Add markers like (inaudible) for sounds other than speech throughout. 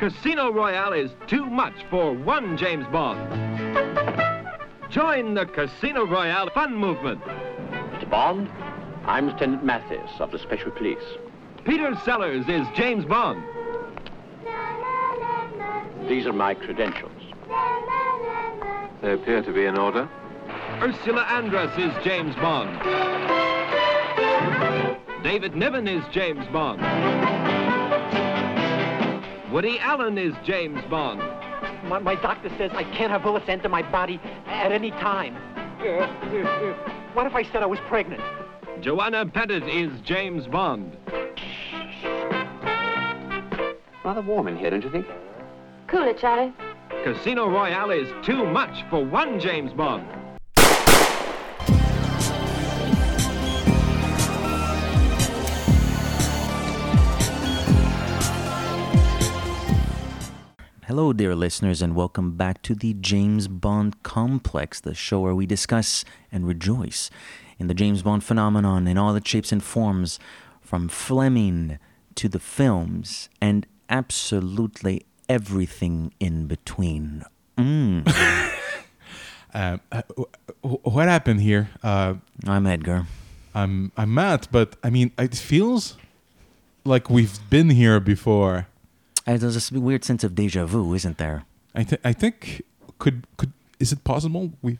Casino Royale is too much for one James Bond. Join the Casino Royale fun movement. Mr. Bond, I'm Lieutenant Mathis of the Special Police. Peter Sellers is James Bond. These are my credentials. They appear to be in order. Ursula Andress is James Bond. David Niven is James Bond. Woody Allen is James Bond. My, my doctor says I can't have bullets enter my body at any time. What if I said I was pregnant? Joanna Pettet is James Bond. Rather warm in here, don't you think? Cool it, Charlie. Casino Royale is too much for one James Bond. Hello, dear listeners, and welcome back to the James Bond Complex, the show where we discuss and rejoice in the James Bond phenomenon in all its shapes and forms, from Fleming to the films and absolutely everything in between. Mm. Um, (laughs) uh, what happened here? Uh, I'm Edgar. I'm I'm Matt, but I mean, it feels like we've been here before. There's this weird sense of deja vu, isn't there? I th- I think could could is it possible we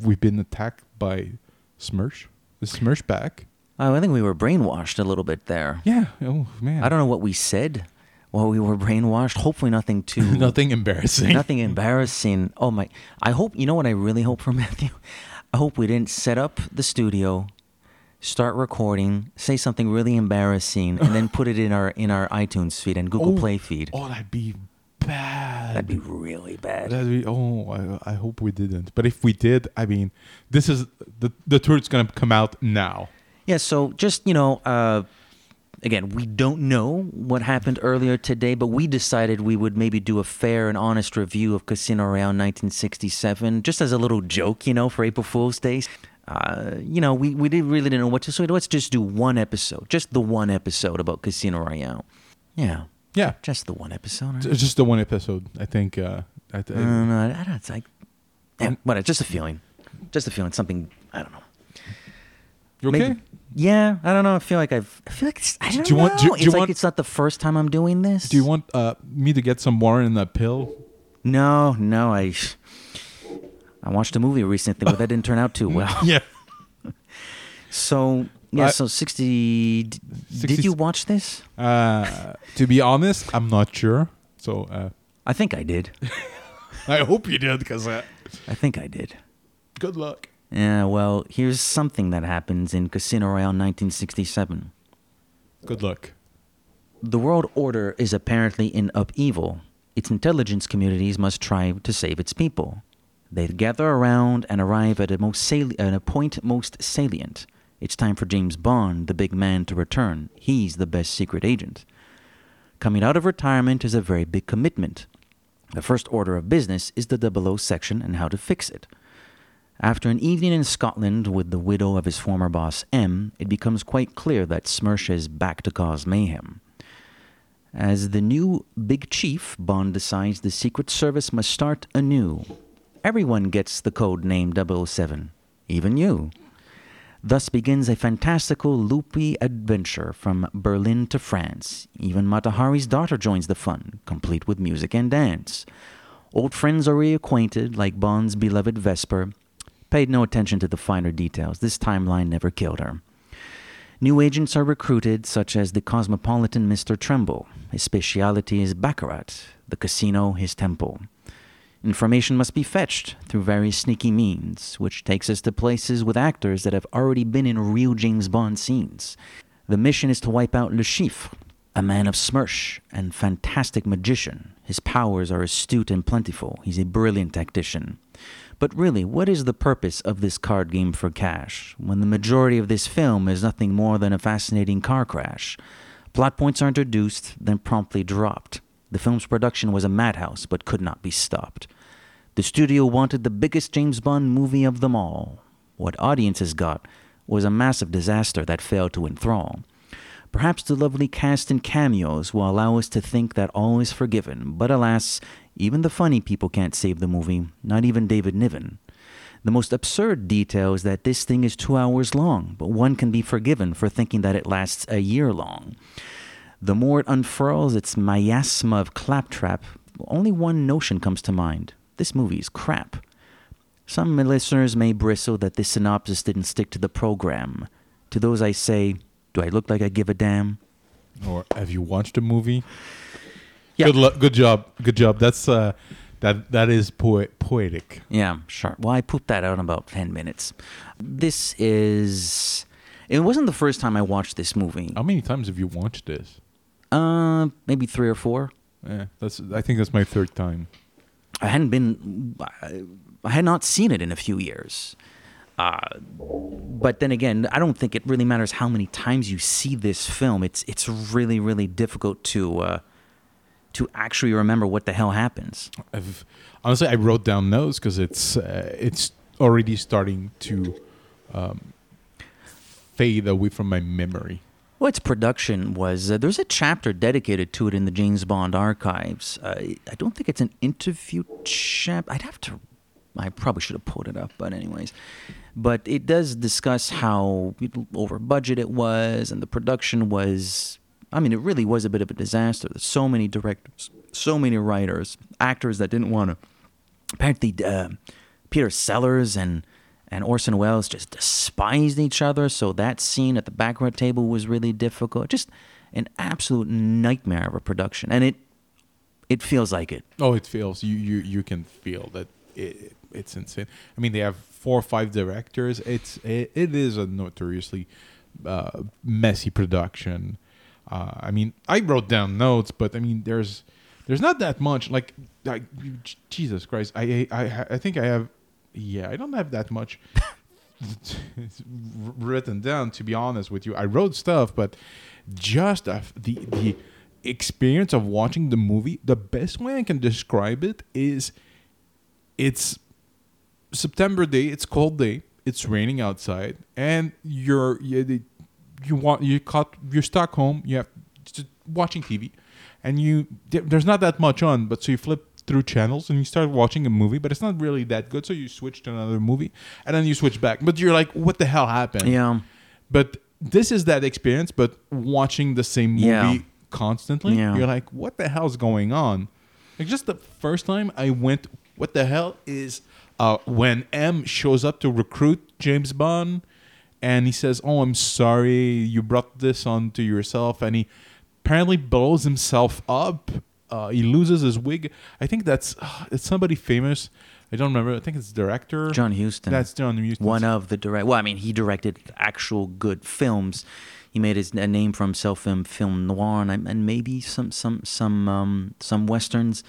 we've been attacked by Smersh? Is Smersh back? Oh, I think we were brainwashed a little bit there. Yeah. Oh man. I don't know what we said while we were brainwashed. Hopefully, nothing too (laughs) Nothing embarrassing. Nothing embarrassing. Oh my! I hope you know what I really hope for (laughs) Mathieu. I hope we didn't set up the studio, start recording, say something really embarrassing, and then put it in our in our iTunes feed and Google Oh. Play feed. Oh, that'd be bad. That'd be really bad. That'd be, oh, I, I hope we didn't. But if we did, I mean, this is the the truth's gonna come out now. Yeah. So just you know, uh, again, we don't know what happened earlier today, but we decided we would maybe do a fair and honest review of Casino Royale 1967, just as a little joke, you know, for April Fool's Day. Uh, you know, we, we didn't really didn't know what to so let's just do one episode, just the one episode about Casino Royale. Yeah, Yeah, just the one episode. right? just the one episode. I think. Uh, I th- I don't know. I don't. It's like, yeah, what? Just a feeling. Just a feeling. Something. I don't know. you okay? Maybe- yeah, I don't know. I feel like I've. I feel like it's, I don't Do you want- do you- do it's you like want- it's not the first time I'm doing this. Do you want uh, me to get some more in that pill? No, no. I. I watched a movie recently, but that didn't turn out too (laughs) well. Yeah. (laughs) So yeah, I- so sixty. d- 60 Did you watch this? Uh, to be honest, I'm not sure. So uh, I think I did. (laughs) I hope you did, because uh, I think I did. good luck. Yeah. Well, here's something that happens in Casino Royale 1967. Good luck. The world order is apparently in upheaval. Its intelligence communities must try to save its people. They gather around and arrive at a, most sali- at a point most salient. It's time for James Bond, the big man, to return. He's the best secret agent. Coming out of retirement is a very big commitment. The first order of business is the 00 section and how to fix it. After an evening in Scotland with the widow of his former boss M, it becomes quite clear that Smersh is back to cause mayhem. As the new Big Chief, Bond decides the Secret Service must start anew. Everyone gets the code name 007, even you. Thus begins a fantastical, loopy adventure from Berlin to France. Even Mata Hari's daughter joins the fun, complete with music and dance. Old friends are reacquainted, like Bond's beloved Vesper. Paid no attention to the finer details. This timeline never killed her. New agents are recruited, such as the cosmopolitan Mr. Tremble. His speciality is Baccarat, the casino his temple. Information must be fetched through very sneaky means, which takes us to places with actors that have already been in real James Bond scenes. The mission is to wipe out Le Chiffre, a man of Smersh and fantastic magician. His powers are astute and plentiful. He's a brilliant tactician. But really, what is the purpose of this card game for cash when the majority of this film is nothing more than a fascinating car crash? Plot points are introduced, then promptly dropped. The film's production was a madhouse, but could not be stopped. The studio wanted the biggest James Bond movie of them all. What audiences got was a massive disaster that failed to enthrall. Perhaps the lovely cast and cameos will allow us to think that all is forgiven, but alas, even the funny people can't save the movie, not even David Niven. The most absurd detail is that this thing is two hours long, but one can be forgiven for thinking that it lasts a year long. The more it unfurls its miasma of claptrap, only one notion comes to mind. This movie is crap. Some listeners may bristle that this synopsis didn't stick to the program. To those I say, do I look like I give a damn? Or have you watched a movie? Yeah. Good luck. Good job. Good job. That's uh, that that is poet poetic. Yeah, sure. Well, I pooped that out in about 10 minutes. This is. It wasn't the first time I watched this movie. How many times have you watched this? Uh, maybe three or four. Yeah, that's. I think that's my third time. I hadn't been. I- had not seen it in a few years. Uh, but then again, I don't think it really matters how many times you see this film. It's it's really really difficult to uh, to actually remember what the hell happens. I've honestly I wrote down notes because it's uh, it's already starting to um, fade away from my memory. Well, its production was uh, there's a chapter dedicated to it in the James Bond archives. Uh, I don't think it's an interview chap. I'd have to. I probably should have pulled it up, but anyways, but it does discuss how over budget it was, and the production was. I mean, it really was a bit of a disaster. There's so many directors, so many writers, actors that didn't want to. Apparently, uh, Peter Sellers and and Orson Welles just despised each other. So that scene at the baccarat table was really difficult. Just an absolute nightmare of a production, and it it feels like it. Oh, it feels you you you can feel that it, it's insane. I mean, they have four or five directors. It's it, it is a notoriously uh, messy production. Uh, I mean, I wrote down notes, but I mean, there's there's not that much. Like, like Jesus Christ, I I I think I have. Yeah, I don't have that much (laughs) written down. To be honest with you, I wrote stuff, but just the the experience of watching the movie. The best way I can describe it is, it's September day. It's cold day. It's raining outside, and you're you, you want you caught you're stuck home. You have watching TV, and you there's not that much on, but so you flip through channels and you start watching a movie, but it's not really that good. So you switch to another movie, and then you switch back. But you're like, what the hell happened? Yeah. But this is that experience, but watching the same movie Yeah. constantly, Yeah. you're like, what the hell's going on? Like just the first time I went, what the hell is uh, when M shows up to recruit James Bond, and he says, "Oh, I'm sorry, you brought this onto yourself," and he apparently blows himself up. Uh, he loses his wig. I think that's it's somebody famous. I don't remember. I think it's director John Huston. That's John Huston. One of the direct. Well, I mean, he directed actual good films. He made his a name for himself in film noir and, and maybe some some some um, some westerns.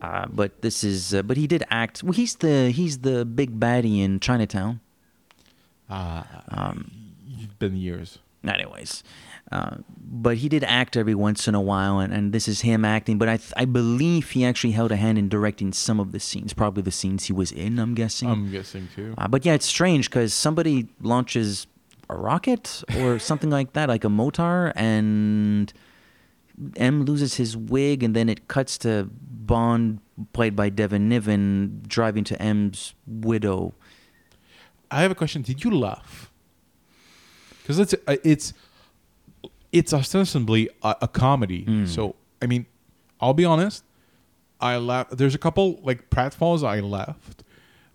Uh, but this is. Uh, but he did act. Well, he's the he's the big baddie in Chinatown. It's been years. Anyways, uh, but he did act every once in a while, and, and this is him acting. But I th- I believe he actually held a hand in directing some of the scenes, probably the scenes he was in. I'm guessing. I'm guessing too. Uh, but yeah, it's strange because somebody launches a rocket or (laughs) something like that, like a motor, and M loses his wig, and then it cuts to Bond, played by David Niven, driving to M's widow. I have a question. Did you laugh? Because it's uh, it's it's ostensibly a, a comedy. Hmm. So I mean, I'll be honest. I laughed. There's a couple like pratfalls. I laughed.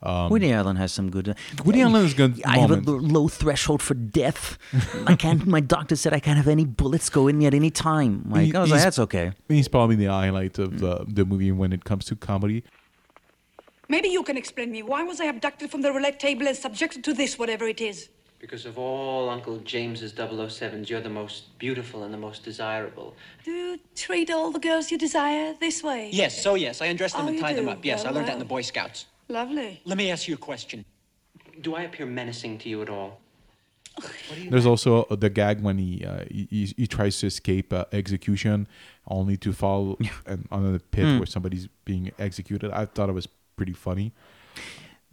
Woody Allen has some good. Um, Woody Allen has good I have a low threshold for death. I can't. My doctor said I can't have any bullets go in me at any time. Like He- I was like, that's okay. He's probably the highlight of the, the movie when it comes to comedy. Maybe you can explain me. Why was I abducted from the roulette table and subjected to this, whatever it is? Because of all Uncle James's 007s, you're the most beautiful and the most desirable. Do you treat all the girls you desire this way? Yes, so yes, I undress them Oh, and you tie them up. Yes, I Well, learned that in the. Boy Scouts. Lovely. Let me ask you a question. Do I appear menacing to you at all? (laughs) There's also uh, the gag when he uh, he, he, he tries to escape uh, execution, only to fall (laughs) and on a pit Hmm. where somebody's being executed. I thought it was pretty funny.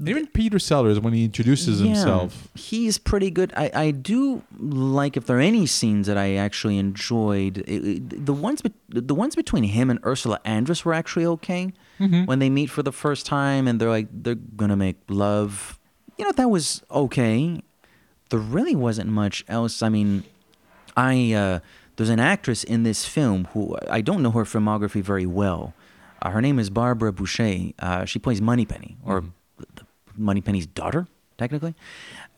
Even Peter Sellers, when he introduces Yeah, himself, He's pretty good. I, I do like if there are any scenes that I actually enjoyed. It, it- the ones bet the ones between him and Ursula Andress were actually okay Mhm. when they meet for the first time and they're like they're gonna make love. You know that was okay. There really wasn't much else. I mean, I uh, there's an actress in this film who I don't know her filmography very well. Uh, her name is Barbara Bouchet. Uh, she plays Moneypenny, or the Moneypenny's daughter, technically.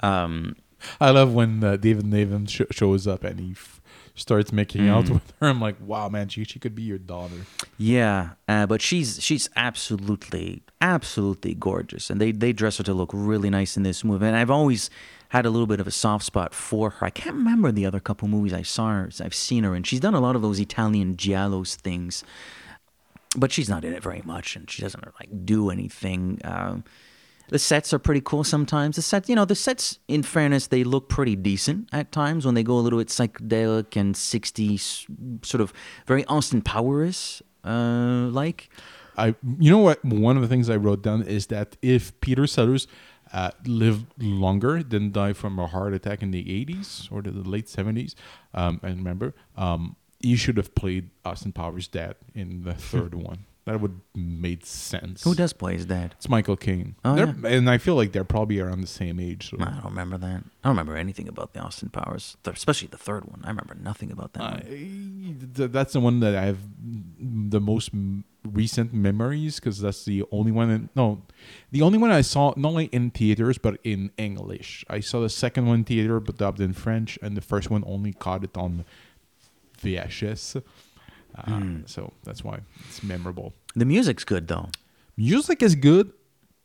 Um, I love when uh, David Niven sh- shows up and he f- starts making out Mm. with her. I'm like, wow, man, she she could be your daughter. yeah, uh, but she's she's absolutely absolutely gorgeous, and they they dress her to look really nice in this movie. And I've always had a little bit of a soft spot for her. I can't remember the other couple movies I saw her, I've seen her and She's done a lot of those Italian giallos things, but she's not in it very much, and she doesn't like do anything. Um, the sets are pretty cool sometimes. The sets, you know, the sets, in fairness, they look pretty decent at times when they go a little bit psychedelic and 60s, sort of very Austin Powers uh, like. I, you know what? One of the things I wrote down is that if Peter Sellers uh, lived longer than die from a heart attack in the 80s or the, the late 70s, um, I remember, um, he should have played Austin Powers' dad in the third (laughs) one. That would made sense. Who does play his dad? It's Michael Caine. Oh, They're- And I feel like they're probably around the same age. So. I don't remember that. I don't remember anything about the Austin Powers, th- especially the third one. I remember nothing about that. one. Th- that's the one that I have the most m- recent memories because that's the only one. In, no, the only one I saw not only in theaters but in English. I saw the second one in theater but dubbed in French, and the first one only caught it on VHS. Uh, Hmm. So that's why it's memorable. The music's good though. Music is good.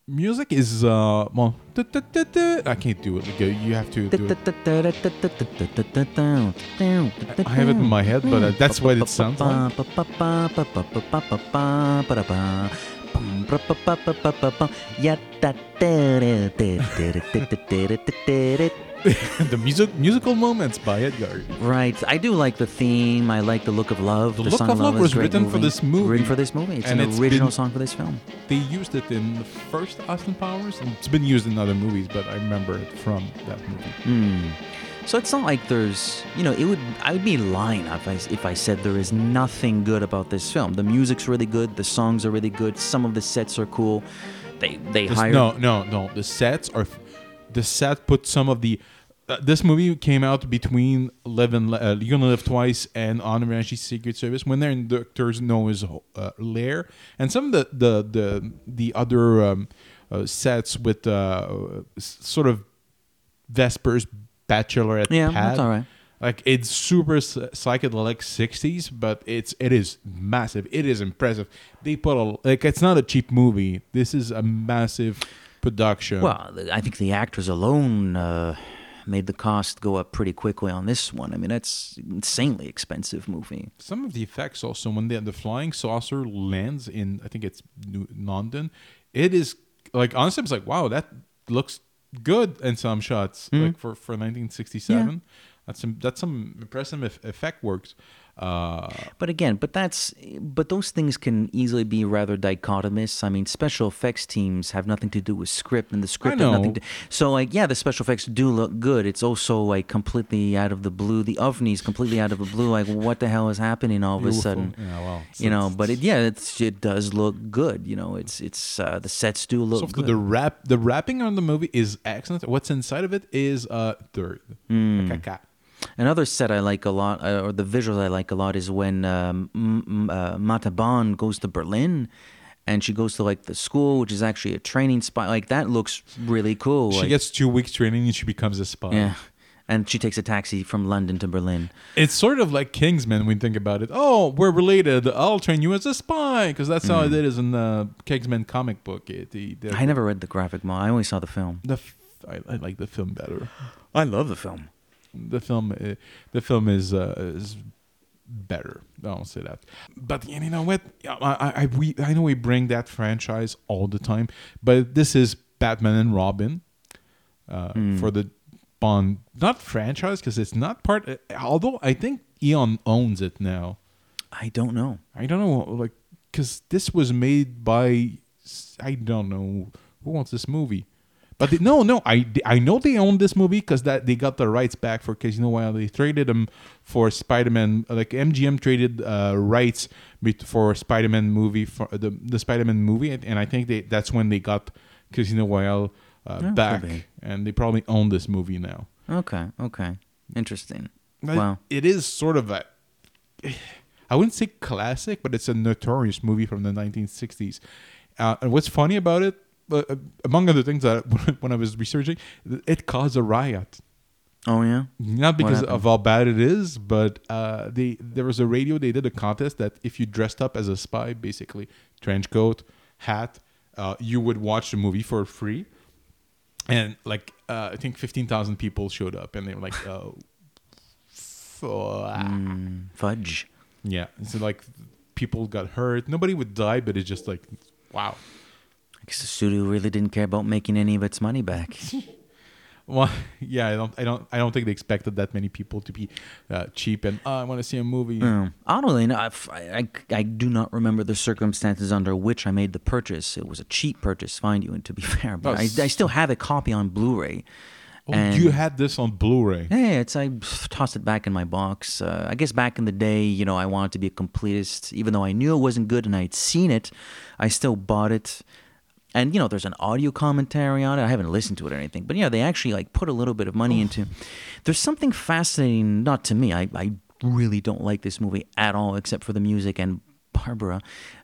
Music is uh well. I can't do it. Like, uh, you have to do it. I have it in my head, but uh, that's what it sounds like. (laughs) the music musical moments by Edgar. Right. I do like the theme. I like the look of love. The The, Look song of Love was written for this movie. Written for this movie. It's And an it's original been- song for this film. They used it in the first Austin Powers. and It's been used in other movies, but I remember it from that movie. Hmm. So it's not like there's, you know, it would. I would be lying if I if I said there is nothing good about this film. The music's really good. The songs are really good. Some of the sets are cool. They they hired. no, no, no. The sets are. The set put some of the. Uh, this movie came out between Live and uh, You Only Live Twice and On Ranchi's Secret Service when they're in Doctor No's uh, lair, and some of the the the the other um, uh, sets with uh, sort of Vesper's bachelorette Yeah, pad. that's all right. Like it's super psychedelic '60s, but it's it is massive. It is impressive. They put a like it's not a cheap movie. This is a massive production. Well, I think the actors alone uh, made the cost go up pretty quickly on this one. I mean, that's insanely expensive movie. some of the effects also when the the flying saucer lands in I think it's New, London, it is like honestly, it's like wow, that looks good in some shots. Mhm. Like for for 1967, that's some that's some impressive effect works. Uh, But again, but that's but those things can easily be rather dichotomous. I mean, special effects teams have nothing to do with script, and the script has nothing to. So, like, yeah, the special effects do look good. It's also like completely out of the blue. The ovni's completely out of the blue. Like, what the hell is happening all of a UFO. sudden? Yeah, well, you know. But it, yeah, it's, it does look good. You know, it's it's uh, the sets do look so good. the wrap the wrapping on the movie is excellent. What's inside of it is uh dirt. Mm. Caca. Another set I like a lot, uh, or the visuals I like a lot, is when um, M- M- uh, Mata Bond goes to Berlin, and she goes to like the school, which is actually a training spot. Like that looks really cool. She like- gets two weeks training and she becomes a spy. yeah, and she takes a taxi from London to Berlin. It's sort of like Kingsman when you think about it. Oh, we're related. I'll train you as a spy because that's how Mm. it is in the Kingsman comic book. It, the, the, I never read the graphic novel. I only saw the film. The f- I, I like the film better. I love the film. The film, uh, the film is uh, is better. I don't say that, but you know what? I, I, I- we, I know we bring that franchise all the time, but this is Batman and Robin uh, Mm. for the Bond, not franchise because it's not part. uh, Although I think Eon owns it now. I don't know. I don't know, like, because this was made by I don't know who wants this movie? But they, no, no, I I know they own this movie because that they got the rights back for Casino Royale. They traded them for Spider-Man. Like MGM traded uh, rights for Spider-Man movie for the the Spider-Man movie, and, I think they that's when they got Casino Royale uh, could back, and they probably own this movie now. Okay, okay. Interesting. But wow. It is sort of a I wouldn't say classic, but it's a notorious movie from the 1960s. Uh, and what's funny about it, uh, uh, among other things that (laughs) when I was researching, it caused a riot. Oh yeah. Not because of how bad it is, but uh, they there was a radio. They did a contest that if you dressed up as a spy, basically trench coat, hat, uh, you would watch the movie for free. And like uh, I think fifteen thousand people showed up, and they were like, (laughs) uh, uh, Mm, fudge. yeah. So like people got hurt. Nobody would die, but it's just like wow. I guess the studio really didn't care about making any of its money back. (laughs) Well, yeah, I don't, I don't, I don't think they expected that many people to be uh, cheap and oh, I want to see a movie. I don't really know. I, I, I do not remember the circumstances under which I made the purchase. It was a cheap purchase, find you, and to be (laughs) fair, but Oh, I, I still have a copy on Blu-ray. Oh, and- you had this on Blu-ray. Yeah, it's I tossed it back in my box. Uh, I guess back in the day, you know, I wanted to be a completist, even though I knew it wasn't good and I'd seen it. I still bought it, and you know, there's an audio commentary on it. I haven't listened to it or anything, but yeah, they actually like put a little bit of money into. There's something fascinating, not to me. I I really don't like this movie at all, except for the music and Barbara.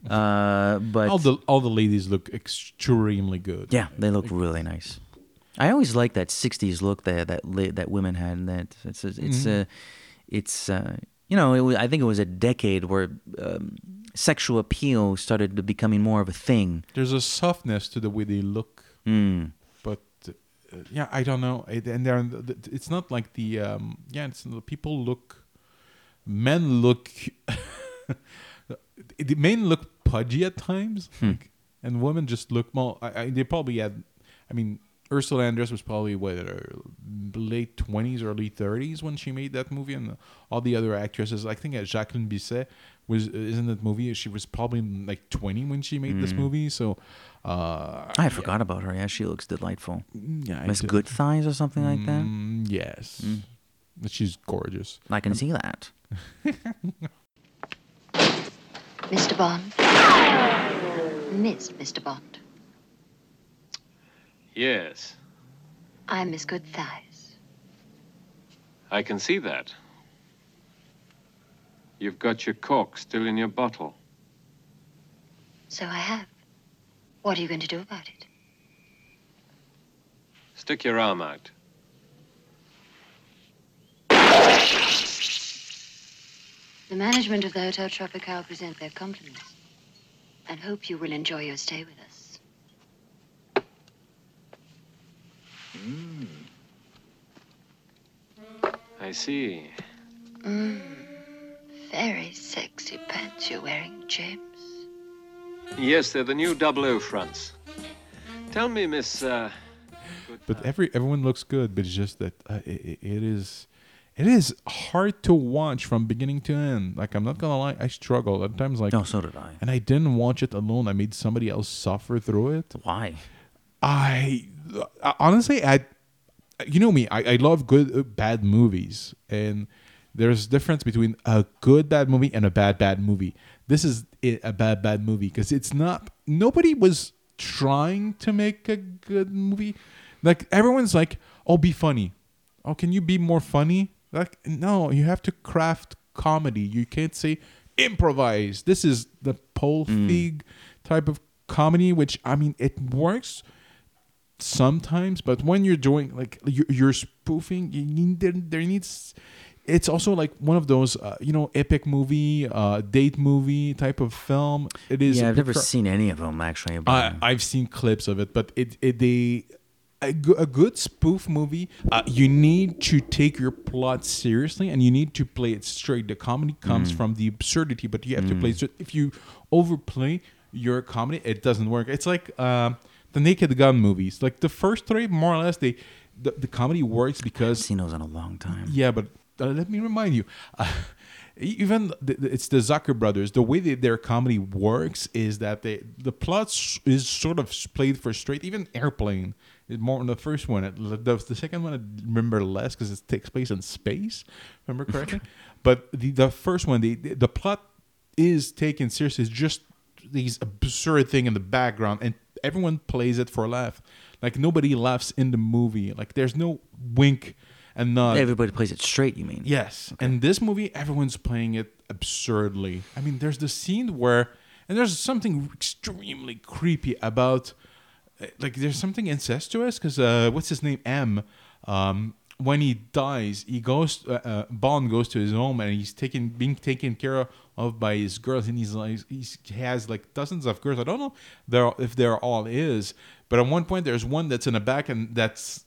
Uh, but all the all the ladies look extremely good. yeah, they look really nice. I always like that '60s look that that that women had. and That it's it's Mhm. uh, it's uh, you know it was, I think it was a decade where um, sexual appeal started becoming more of a thing. There's a softness to the way they look, Mm. but uh, yeah, I don't know. It, and they're, it's not like the um, yeah. It's people look, men look, (laughs) the men look pudgy at times, Hmm. like, and women just look more. I, I, they probably had. I mean, Ursula Andress was probably what her late twenties, early thirties when she made that movie, and all the other actresses. I think uh, Jacqueline Bisset was isn't that movie. She was probably like twenty when she made this Mm. movie. So uh, I forgot about her. Yeah, she looks delightful. yeah, I Miss. Good Thighs or something like that. Mm, yes, Mm. she's gorgeous. I can see that. (laughs) Mr. Bond? Miss Mr. Bond. Yes, I'm Miss Good Thighs. I can see that. You've got your cork still in your bottle. So I have. What are you going to do about it? Stick your arm out. The management of the Hotel Tropical present their compliments and hope you will enjoy your stay with us. Mm. I see. Mmm. Very sexy pants you're wearing, James. Yes, they're the new double O fronts. Tell me, Miss. Uh, But every everyone looks good, but it's just that uh, it, it is it is hard to watch from beginning to end. Like I'm not gonna lie, I struggle at times. Like Oh, so did I. and I didn't watch it alone. I made somebody else suffer through it. Why? I uh, honestly, I you know me, I, I love good uh, bad movies, and there's a difference between a good bad movie and a bad bad movie. This is a bad bad movie because it's not. Nobody was trying to make a good movie. Like everyone's like, "Oh, be funny." Oh, can you be more funny? Like, no, you have to craft comedy. You can't say improvise. This is the Paul mm. Feig type of comedy, which I mean, it works sometimes, but when you're doing like you're, you're spoofing, you need there, there needs. It's also like one of those, uh, you know, epic movie, uh, date movie type of film. It is. Yeah, I've never picture- seen any of them actually. I've seen clips of it, but it, it they a, good spoof movie. Uh, you need to take your plot seriously, and you need to play it straight. The comedy comes Mm. from the absurdity, but you have to Mm. play it. straight. If you overplay your comedy, it doesn't work. It's like um, the Naked Gun movies. Like the first three, more or less, they the, the comedy works because seen those in a long time. yeah, but uh, let me remind you, uh, (laughs) even the, the- it's the Zucker brothers. The way that their comedy works is that they the plot is sort of played for straight. Even Airplane is more in the first one. It- The, the second one I remember less because it takes place in space. Remember (laughs) correctly, but the the first one the the plot is taken seriously. It's just these absurd thing in the background, and everyone plays it for a laugh. Like nobody laughs in the movie. Like there's no wink and nod. Everybody plays it straight. You mean? Yes. And this movie, everyone's playing it absurdly. I mean, there's the scene where, and there's something extremely creepy about, uh, like, there's something incestuous because uh, what's his name? M. Um, when he dies, he goes. Uh, uh, Bond goes to his home and he's taken, being taken care of by his girls, and he's like, he's, he has like dozens of girls. I don't know if they're all is, but at one point there's one that's in the back and that's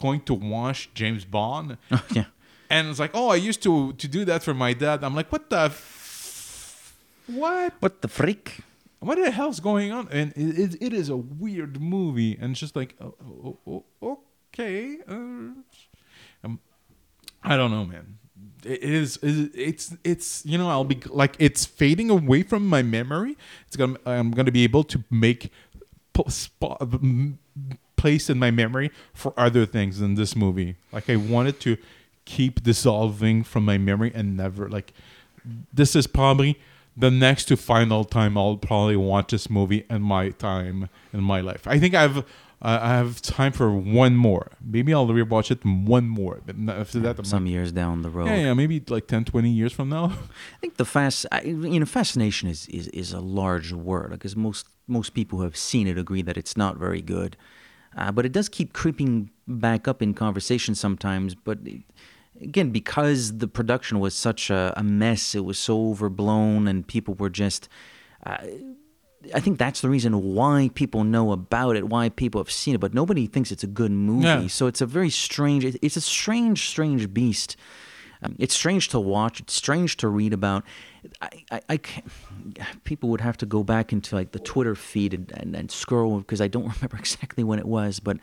going to wash James Bond. (laughs) yeah. And it's like, oh, I used to to do that for my dad. I'm like, what the, f- what, What the freak? what the hell's going on? And it, it, it is a weird movie, and it's just like, oh, oh, oh, okay, uh, um, I don't know, man. It is, it- it's, it's, you know, I'll be like, it's fading away from my memory. It's gonna, I'm gonna be able to make po- spot, place in my memory for other things than this movie. Like I wanted to keep dissolving from my memory and never like. This is probably the next to final time I'll probably watch this movie in my time in my life. I think I've. Uh, I have time for one more. Maybe I'll rewatch it one more. But after that, I'm Some years down the road. yeah, yeah, maybe like 10, 20 years from now. (laughs) I think the fast, I, you know, fascination is, is, is a large word because most most people who have seen it agree that it's not very good, uh, but it does keep creeping back up in conversation sometimes. But it- again, because the production was such a, a mess, it was so overblown, and people were just. Uh, I think that's the reason why people know about it, why people have seen it, but nobody thinks it's a good movie. Yeah. So it's a very strange, it's a strange, strange beast. Um, it's strange to watch. It's strange to read about. I, I, I people would have to go back into like the Twitter feed and, and, and scroll because I don't (laughs) remember exactly when it was. But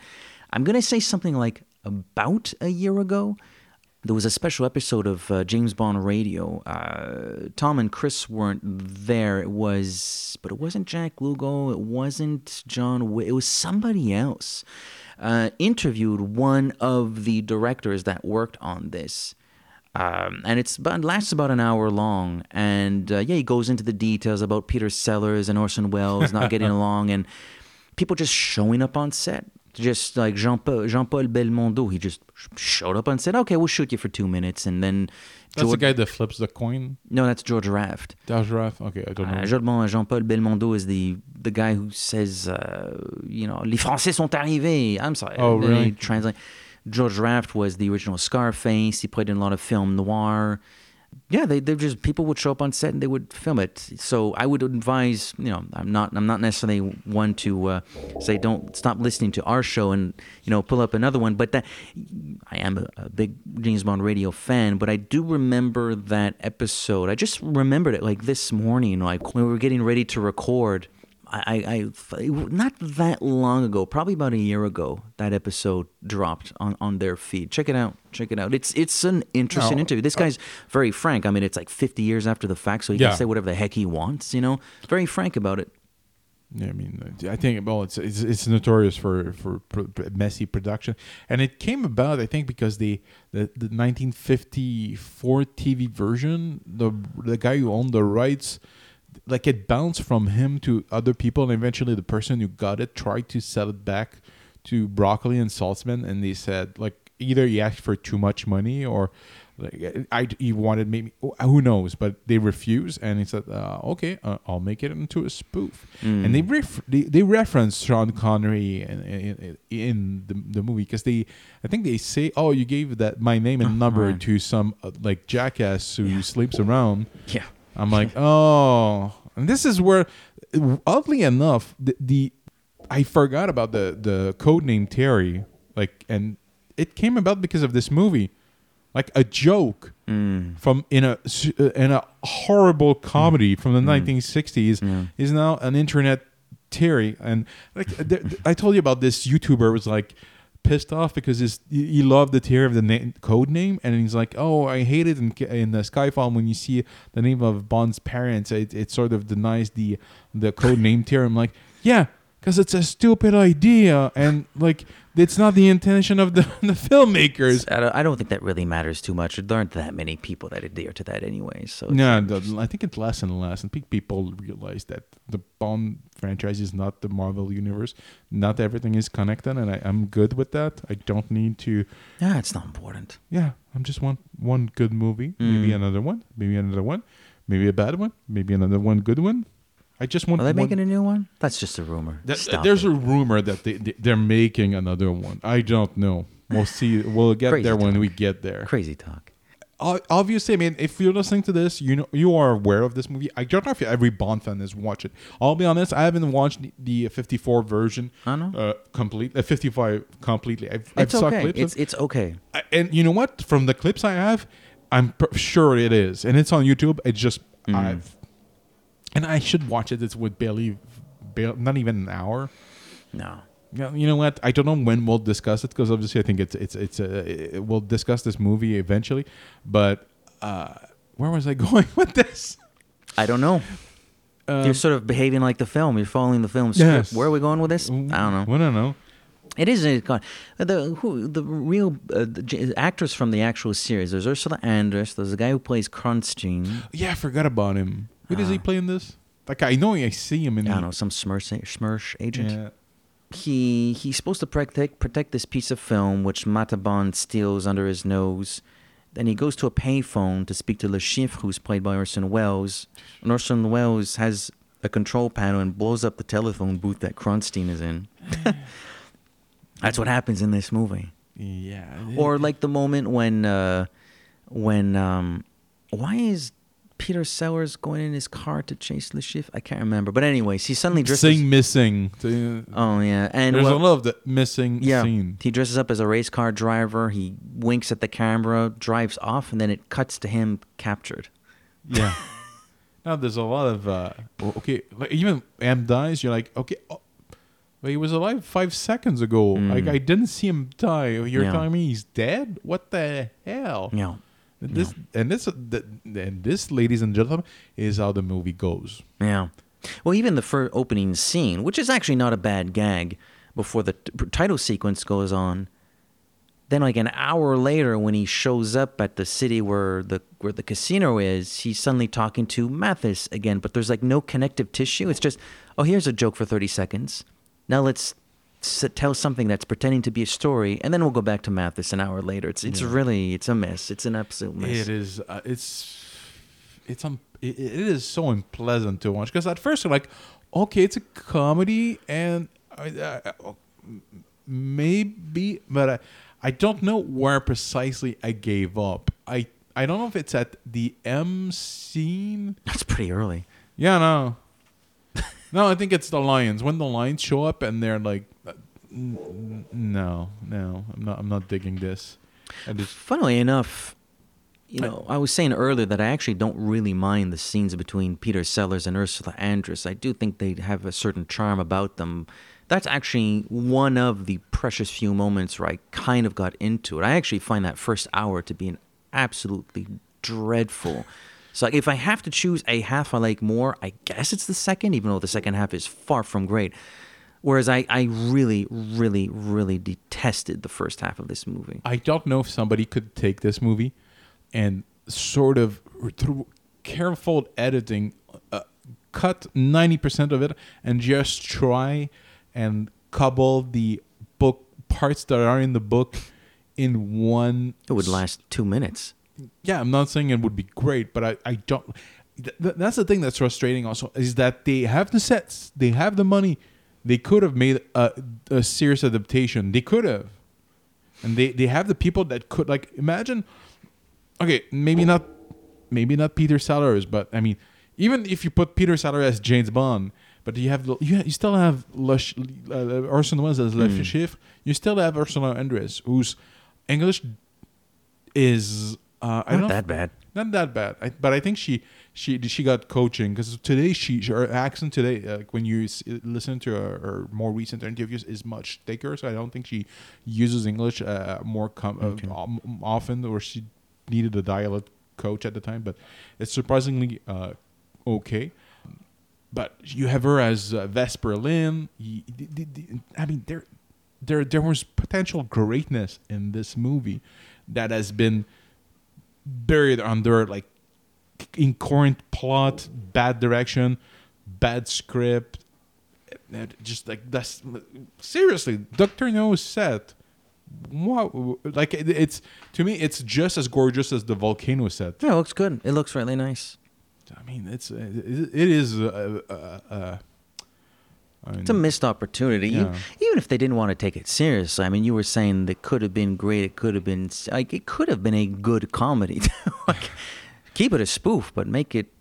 I'm gonna say something like about a year ago. There was a special episode of uh, James Bond Radio. Uh, Tom and Chris weren't there. It was, but it wasn't Jack Lugo. It wasn't John. Wick. It was somebody else. Uh, interviewed one of the directors that worked on this. Um, and it's about, lasts about an hour long. And uh, yeah, he goes into the details about Peter Sellers and Orson Welles not getting (laughs) along and people just showing up on set. Just like Jean Paul, Jean Paul Belmondo, he just showed up and said, "Okay, we'll shoot you for two minutes," and then That's the guy that flips the coin. No, that's George Raft. George Raft. Okay, I don't know. Uh, Jean- Jean Paul Belmondo is the the guy who says, uh, you know, les Français sont arrivés. I'm sorry. Oh, really? Translate. George Raft was the original Scarface. He played in a lot of film noir. Yeah, they they just people would show up on set and they would film it. So I would advise, you know, I'm not I'm not necessarily one to uh, say don't stop listening to our show and you know pull up another one. But that I am a, a big James Bond radio fan. But I do remember that episode. I just remembered it like this morning, like when we were getting ready to record. I, I, I not that long ago, probably about a year ago, that episode dropped on, on their feed. Check it out. Check it out. It's it's an interesting No, interview. This uh, guy's very frank. I mean, it's like 50 years after the fact, so he Yeah. can say whatever the heck he wants. You know, very frank about it. Yeah, I mean, I think well, it's it's, it's notorious for for pr- messy production, and it came about I think because the the, the 1954 TV version, the the guy who owned the rights, like it bounced from him to other people, and eventually the person who got it tried to sell it back to Broccoli and Saltzman, and they said like either he asked for too much money or like I he wanted maybe who knows, but they refused, and he said, uh, "Okay, uh, I'll make it into a spoof." And they ref- they, they reference Sean Connery in in, in the, the movie because they I think they say, "Oh, you gave that my name and number right. to some uh, like jackass who sleeps around." Yeah. I'm like, oh, and this is where, oddly enough, the, the I forgot about the the code name Terry, like, and it came about because of this movie, like a joke from in a uh, in a horrible comedy from the 1960s is now an internet Terry, and like I told you about this YouTuber was like pissed off because his, he loved the tier of the na- code name, and he's like, "Oh, I hate it in in the Skyfall when you see the name of Bond's parents, it, it sort of denies the the code name tier." I'm like, "Yeah, because it's a stupid idea, and like it's not the intention of the (laughs) the filmmakers." I don't, I don't think that really matters too much. There aren't that many people that adhere to that anyway. So it's- No, the- I think it's less and less. I think people realize that the Bond franchise is not the Marvel universe. Not everything is connected, and I, I'm good with that. I don't need to. yeah, it's not important. Yeah, I'm just want one good movie, maybe Mm. another one, maybe another one, maybe a bad one, maybe another one good one. I just want. Are they one- making a new one? That's just a rumor. That- there's it. a rumor that they, they they're making another one. I don't know. We'll (sighs) see. We'll get there when we get there. crazy talk. O- obviously, I mean, if you're listening to this, you know you are aware of this movie. I don't know if every Bond fan has watched it. I'll be honest, I haven't watched the, the 54 version. I know. Uh, complete, uh, 55 completely. I've, I've It's saw okay. clips. It's of- it's okay. I- and you know what? From the clips I have, I'm pr- sure it is, and it's on YouTube. It's just Mm. I've, and I should watch it. It's with barely, barely not even an hour. No. Yeah, you know what? I don't know when we'll discuss it because obviously I think it's it's it's a it, we'll discuss this movie eventually. But uh, where was I (laughs) going with this? I don't know. Um, You're sort of behaving like the film. You're following the film script. Yes. Where are we going with this? I don't know. I don't know. It is a con- the who the real uh, the actors from the actual series. There's Ursula Andress. There's a guy who plays Kronstein. Yeah, I forgot about him. Who does he play in this? Like I know I see him in. I the- don't know some Smersh Smersh agent. Yeah. He he's supposed to protect protect this piece of film which Mata Bond steals under his nose. Then he goes to a payphone to speak to Le Chiffre, who's played by Orson Welles. And Orson Welles has a control panel and blows up the telephone booth that Kronstein is in. (laughs) That's what happens in this movie. Yeah. Or like the moment when uh when um why is Peter Sellers going in his car to chase Le Chiffre? I can't remember. But anyways, he suddenly dresses Sing missing. Oh yeah, and There's well- a lot of the missing yeah, scene. he dresses up as a race car driver. He winks at the camera, drives off, and then it cuts to him captured. Yeah. (laughs) now there's a lot of uh okay, like even M dies, you're like, okay, oh, but he was alive five seconds ago. Like I didn't see him die. You're Mm. Yeah. telling me he's dead? What the hell? Yeah. This and this th- and this, ladies and gentlemen, is how the movie goes. Yeah. Well, even the first opening scene, which is actually not a bad gag, before the t- title sequence goes on. Then, like an hour later, when he shows up at the city where the where the casino is, he's suddenly talking to Mathis again. But there's like no connective tissue. It's just, oh, here's a joke for thirty seconds. Now let's tell something that's pretending to be a story, and then we'll go back to Mathis an hour later. It's it's Yeah. really it's a mess. It's an absolute mess. It is. Uh, it's. It's um. It, it is so unpleasant to watch because at first you're like, okay, it's a comedy and uh, uh, maybe, but I, I don't know where precisely I gave up. I I don't know if it's at the M scene. That's pretty early. Yeah, no. No, I think it's the lions. When the lions show up and they're like, uh, no, no, I'm not. I'm not digging this. I just, Funnily enough, you know, I was saying earlier that I actually don't really mind the scenes between Peter Sellers and Ursula Andress. I do think they have a certain charm about them. That's actually one of the precious few moments where I kind of got into it. I actually find that first hour to be an absolutely dreadful. So like, if I have to choose a half I like more, I guess it's the second, even though the second half is far from great. Whereas I, I really, really, really detested the first half of this movie. I don't know if somebody could take this movie and sort of through careful editing uh, cut 90% of it and just try and cobble the book parts that are in the book in one It would last two minutes. Yeah i'm not saying it would be great but i, I don't th- th- that's the thing that's frustrating also is that they have the sets they have the money they could have made a, a serious adaptation they could have and they, they have the people that could like imagine okay maybe not maybe not peter sellers but i mean even if you put peter sellers as james bond but you have the- you, you still have Lush, uh, Orson Welles as Le Mm. Chiffre. You still have Ursula Andress, whose English is uh, I Not don't that bad. Not that bad. I, but I think she she she got coaching because today she her accent today like when you s- listen to her, her more recent interviews is much thicker so i don't think she uses english uh, more com- uh, often or she needed a dialect coach at the time but it's surprisingly uh, okay but you have her as uh, vesper lynn i mean there there there was potential greatness in this movie that has been buried under like incoherent plot, bad direction, bad script. Just like that's seriously, Doctor No set. What like it, it's to me, it's just as gorgeous as the volcano set. Yeah, it looks good. It looks really nice. I mean, it's it, it is. Uh, uh, uh, I mean, It's a missed opportunity. Yeah. even if they didn't want to take it seriously, I mean, you were saying that could have been great. It could have been like it could have been a good comedy. (laughs) like, keep it a spoof, but make it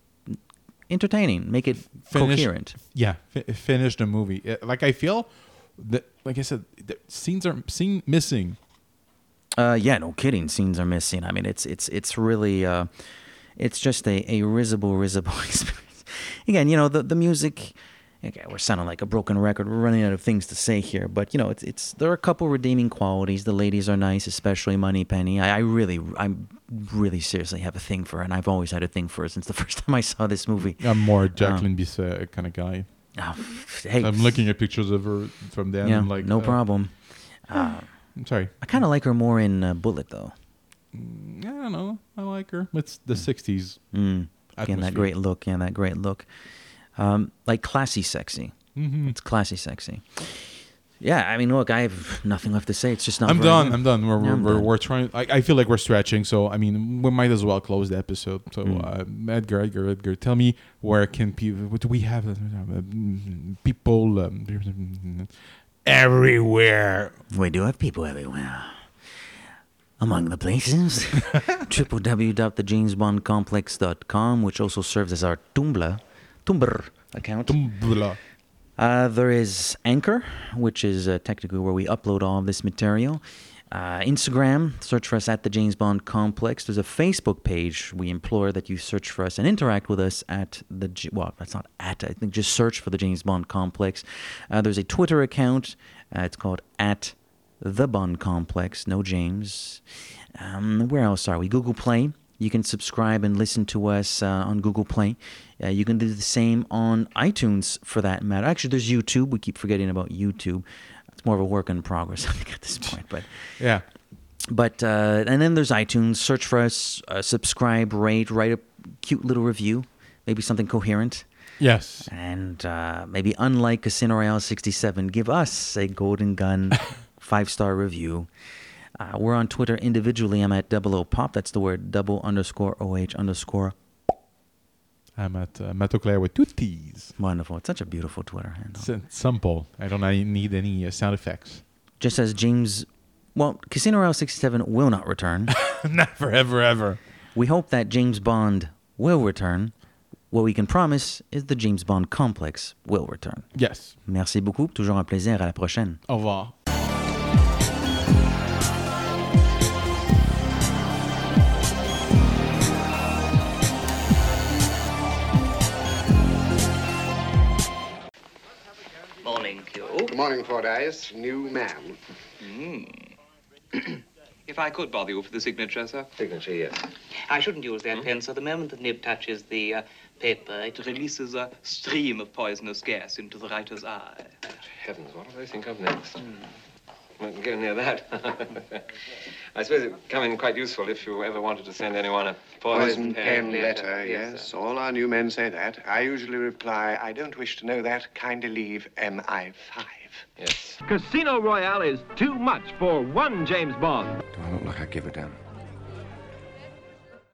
entertaining. Make it finish- coherent. Yeah, fi- finish the movie. Like I feel that, like I said, the scenes are scene missing. Uh, yeah, no kidding. Scenes are missing. I mean, it's it's it's really uh, it's just a a risible risible (laughs) experience. Again, you know the the music. Okay, we're sounding like a broken record. We're running out of things to say here, but you know, it's it's there are a couple redeeming qualities. The ladies are nice, especially Moneypenny. I, I really, I really seriously have a thing for her, and I've always had a thing for her since the (laughs) first time I saw this movie. I'm more Um, Jacqueline Bisset kind of guy. Oh, hey, I'm looking at pictures of her from then. yeah, like, no uh, problem. Uh, I'm sorry. I kind of like her more in uh, Bullitt, though. I don't know. I like her. It's the '60s. Mm. Again, that great look. Yeah, that great look. Um, like classy sexy. Mhm. It's classy sexy. Yeah, I mean, look, I have nothing left to say. It's just not. I'm done. I'm done. We're Yeah, we're, I'm we're, done. we're trying. I, I feel like we're stretching. So I mean, we might as well close the episode. So Hmm. uh, Edgar, Edgar, Edgar, tell me where can people? What do we have? Uh, people um, everywhere. We do have people everywhere. Among the places, (laughs) (laughs) www.thejamesbondcomplex.com, which also serves as our Tumblr, Tumblr account. Tumblr. Uh, there is Anchor, which is uh, technically where we upload all of this material. Uh, Instagram, search for us at the James Bond Complex. There's a Facebook page. We implore that you search for us and interact with us at the. Well, that's not at. I think just search for the James Bond Complex. Uh, there's a Twitter account. Uh, it's called at the Bond Complex. No James. Um, where else are we? Google Play. You can subscribe and listen to us uh, on Google Play. Uh, you can do the same on iTunes for that matter. Actually, there's YouTube. We keep forgetting about YouTube. It's more of a work in progress, (laughs) I think, at this point. But Yeah. but uh, and then there's iTunes. Search for us, uh, subscribe, rate, write a cute little review, maybe something coherent. Yes. And uh, maybe unlike Casino Royale 67, give us a Golden Gun (laughs) five star review. Uh, we're on Twitter individually. I'm at double O pop. That's the word double underscore OH underscore. I'm at uh, with two T's. Wonderful. It's such a beautiful Twitter handle. It's simple. I don't need any uh, sound effects. Just as James, well, Casino Royale 67 will not return. (laughs) Never, ever, ever. We hope that James Bond will return. What we can promise is the James Bond complex will return. Yes. Merci beaucoup. Toujours un plaisir. À la prochaine. Au revoir. Morning, Fordyce. New man. Hmm. (clears throat) If I could bother you for the signature, sir. Signature, yes. I shouldn't use that hmm? pen, sir. The moment the nib touches the uh, paper, it releases a stream of poisonous gas into the writer's eye. Heavens, what do they think of next? Hmm. Won't go near that. (laughs) I suppose it would come in quite useful if you ever wanted to send anyone a Poison poison, pen letter, sir. yes. All our new men say that. I usually reply, I don't wish to know that. Kindly leave MI5. Yes. Casino Royale is too much for one James Bond. Do I look like I give a damn?